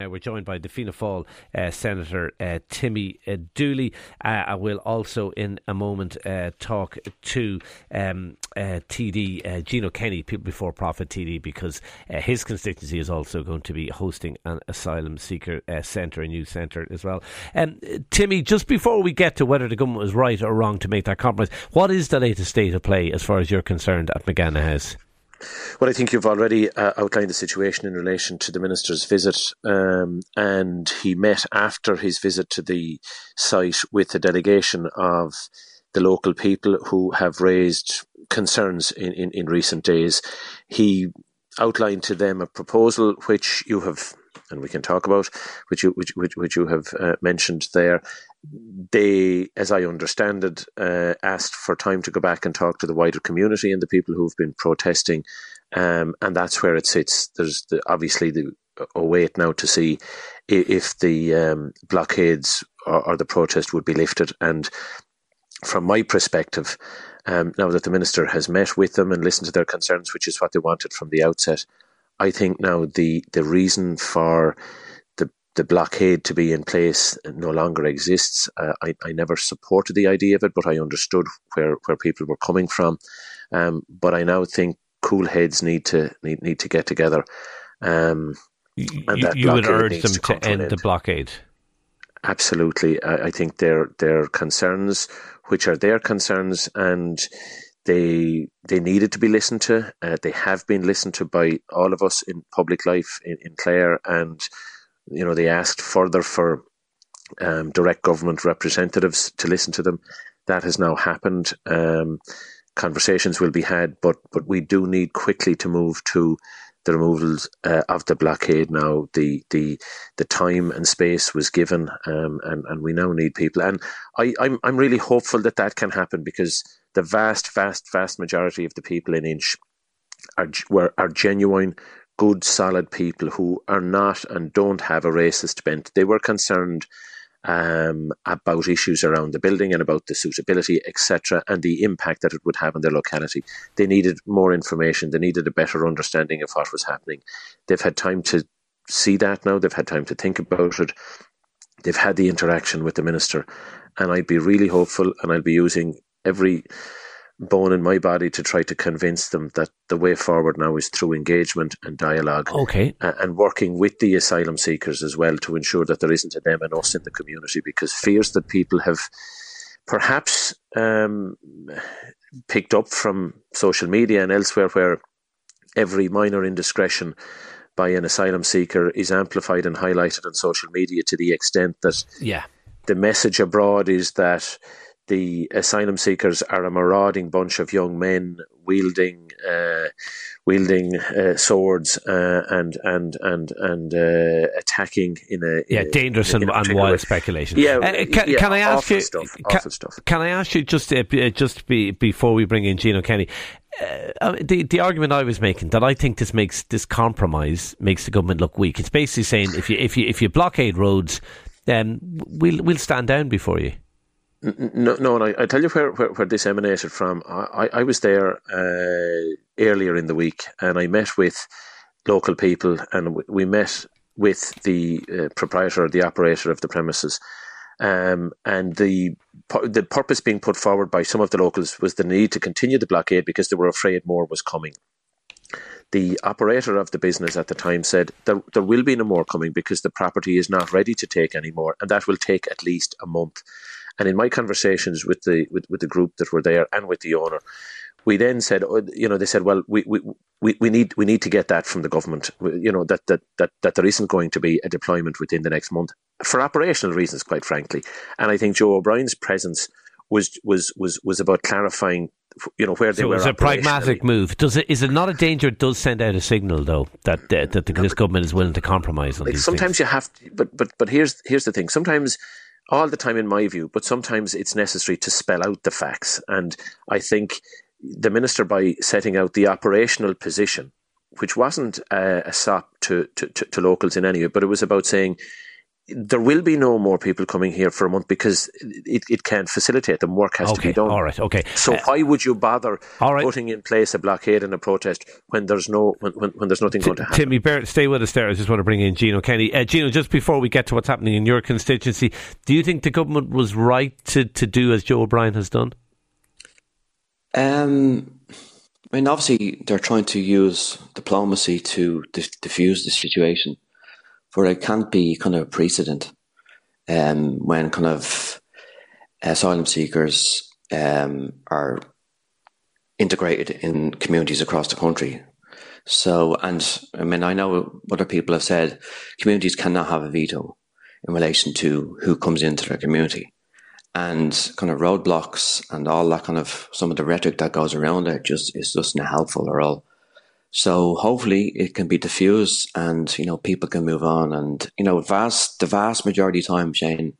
Uh, we're joined by the Fianna Fáil uh, Senator uh, Timmy uh, Dooley. Uh, I will also, in a moment, uh, talk to um, TD Gino Kenny, People Before Profit TD, because his constituency is also going to be hosting an asylum seeker centre, a new centre as well. Um, Timmy, just before we get to whether the government was right or wrong to make that compromise, what is the latest state of play as far as you're concerned at Magowna House? Well, I think you've already uh, outlined the situation in relation to the minister's visit, um, and he met after his visit to the site with a delegation of the local people who have raised concerns in, in, in recent days. He outlined to them a proposal which you have and we can talk about, which you which which, which you have uh, mentioned there. They, as I understand it, uh, asked for time to go back and talk to the wider community and the people who've been protesting, um, and that's where it sits. There's the, obviously the await now to see if the um, blockades or, or, the protest would be lifted. And from my perspective, um, now that the minister has met with them and listened to their concerns, which is what they wanted from the outset, I think now the the reason for the blockade to be in place no longer exists. Uh, I, I never supported the idea of it, but I understood where, where people were coming from. Um, but I now think cool heads need to need, need to get together. Um, and you, you would urge them to, to end the blockade. Absolutely, I, I think their their concerns, which are their concerns, and they they needed to be listened to. Uh, they have been listened to by all of us in public life in, in Clare, and you know they asked further for um, direct government representatives to listen to them. That has now happened. Um, conversations will be had, but but we do need quickly to move to the removals uh, of the blockade now. The the the time and space was given, um, and and we now need people. And I I'm I'm really hopeful that that can happen because the vast, vast, vast majority of the people in Inch are were are genuine, good, solid people who are not and don't have a racist bent. They were concerned um, about issues around the building and about the suitability, etc., and the impact that it would have on their locality. They needed more information. They needed a better understanding of what was happening. They've had time to see that now. They've had time to think about it. They've had the interaction with the minister, and I'd be really hopeful, and I'll be using every bone in my body to try to convince them that the way forward now is through engagement and dialogue. Okay. And working with the asylum seekers as well to ensure that there isn't a them and us in the community because fears that people have perhaps um, picked up from social media and elsewhere where every minor indiscretion by an asylum seeker is amplified and highlighted on social media to the extent that yeah. the message abroad is that the asylum seekers are a marauding bunch of young men wielding uh, wielding uh, swords uh, and and and and uh, attacking in a yeah in dangerous in and, and wild way. speculation. Yeah, uh, can, yeah, can, I ask you? Stuff, can, can, I ask you just uh, just be, before we bring in Gino Kenny? the the argument I was making that I think this makes this compromise makes the government look weak. It's basically saying if you if you if you blockade roads, then we'll we'll stand down before you. No, no, and I, I tell you where, where, where, this emanated from. I, I was there uh, earlier in the week, and I met with local people, and we met with the uh, proprietor, the operator of the premises, um, and the the purpose being put forward by some of the locals was the need to continue the blockade because they were afraid more was coming. The operator of the business at the time said there, there will be no more coming because the property is not ready to take anymore, and that will take at least a month. And in my conversations with the with, with the group that were there and with the owner, we then said, oh, you know, they said, well, we, we, we, we need we need to get that from the government. You know that, that that that there isn't going to be a deployment within the next month for operational reasons, quite frankly. And I think Joe O'Brien's presence was was was was about clarifying you know where they so were. It's a pragmatic move. Does it? Is it not a danger? It does send out a signal, though, that uh, that the, this government is willing to compromise on like. Sometimes things. you have, to, but but but here's here's the thing. Sometimes all the time in my view, but sometimes it's necessary to spell out the facts. And I think the minister, by setting out the operational position, which wasn't a, a sop to, to, to, to locals in any way, but it was about saying there will be no more people coming here for a month because it, it can't facilitate them. Work has okay, to be done. All right, okay. So uh, why would you bother all right. putting in place a blockade and a protest when there's no when, when, when there's nothing T- going to happen? Timmy, bear, stay with us there. I just want to bring in Gino Kenny. Uh, Gino, just before we get to what's happening in your constituency, do you think the government was right to, to do as Joe O'Brien has done? Um, I mean, obviously, they're trying to use diplomacy to diffuse the situation, but it can't be kind of a precedent um, when kind of asylum seekers um, are integrated in communities across the country. So, and I mean, I know other people have said communities cannot have a veto in relation to who comes into their community and kind of roadblocks and all that kind of some of the rhetoric that goes around it just is just not helpful at all. So hopefully it can be diffused and you know people can move on. And you know vast the vast majority of time Shane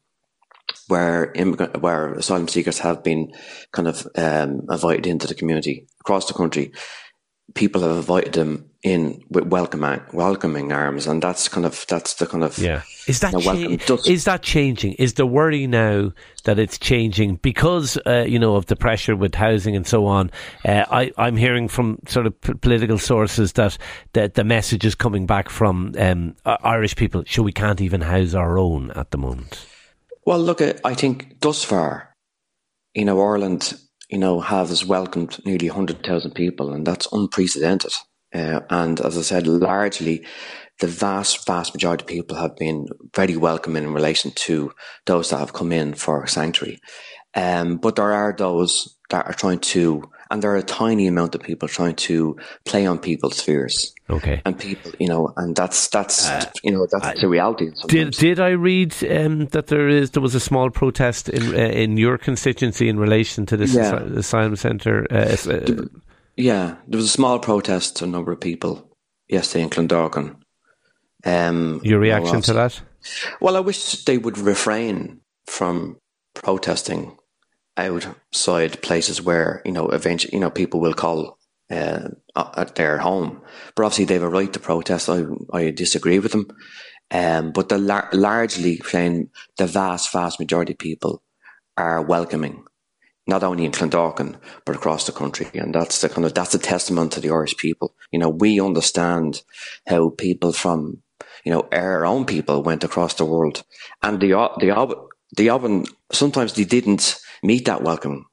where immigrant where asylum seekers have been kind of um, invited into the community across the country people have invited them in with welcoming welcoming arms, and that's kind of that's the kind of yeah. Is that you know, cha- is that changing? Is the worry now that it's changing because uh, you know of the pressure with housing and so on? Uh, I I'm hearing from sort of p- political sources that that the message is coming back from um, Irish people. So we can't even house our own at the moment. Well, look, I think thus far, you know, Ireland you know, have has welcomed nearly 100,000 people, and that's unprecedented. Uh, and as I said, largely the vast, vast majority of people have been very welcoming in relation to those that have come in for sanctuary. Um, but there are those that are trying to and there are a tiny amount of people trying to play on people's fears. Okay, and people, you know, and that's that's uh, you know that's uh, the reality. Did did I read um, that there is there was a small protest in uh, in your constituency in relation to this yeah. asylum centre? Uh, uh, yeah, there was a small protest to a number of people yesterday in Clondalkin. Um, your reaction to that? Well, I wish they would refrain from protesting outside places where you know eventually you know people will call uh, at their home, but obviously they have a right to protest. I I disagree with them, um, but the lar- largely saying the vast vast majority of people are welcoming, not only in Clondalkin but across the country, and that's the kind of that's a testament to the Irish people. You know, we understand how people from you know our own people went across the world, and the the the often sometimes they didn't meet that welcome.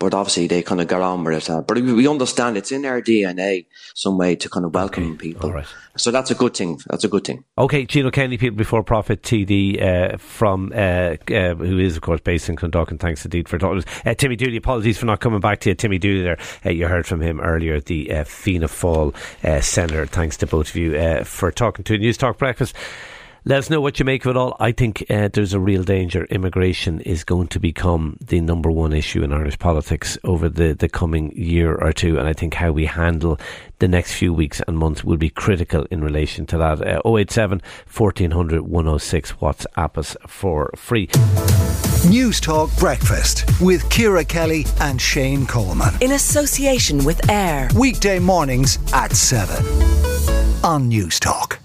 But obviously, they kind of got on with it. Uh, but we understand it's in our DNA some way to kind of welcome okay. people. Right. So that's a good thing. That's a good thing. Okay, Gino Kenny, People Before Profit TD uh, from uh, uh, who is of course based in Clondalkin. Thanks indeed for talking. Uh, Timmy Dooley, apologies for not coming back to you. Timmy Dooley, there uh, you heard from him earlier, at the uh, Fianna Fáil uh, senator. Thanks to both of you for talking to Newstalk Breakfast. Let us know what you make of it all. I think uh, there's a real danger. Immigration is going to become the number one issue in Irish politics over the, the coming year or two. And I think how we handle the next few weeks and months will be critical in relation to that. Uh, 087 1400 106 WhatsApp us for free. Newstalk Breakfast with Kira Kelly and Shane Coleman. In association with AIR. Weekday mornings at 7 on Newstalk.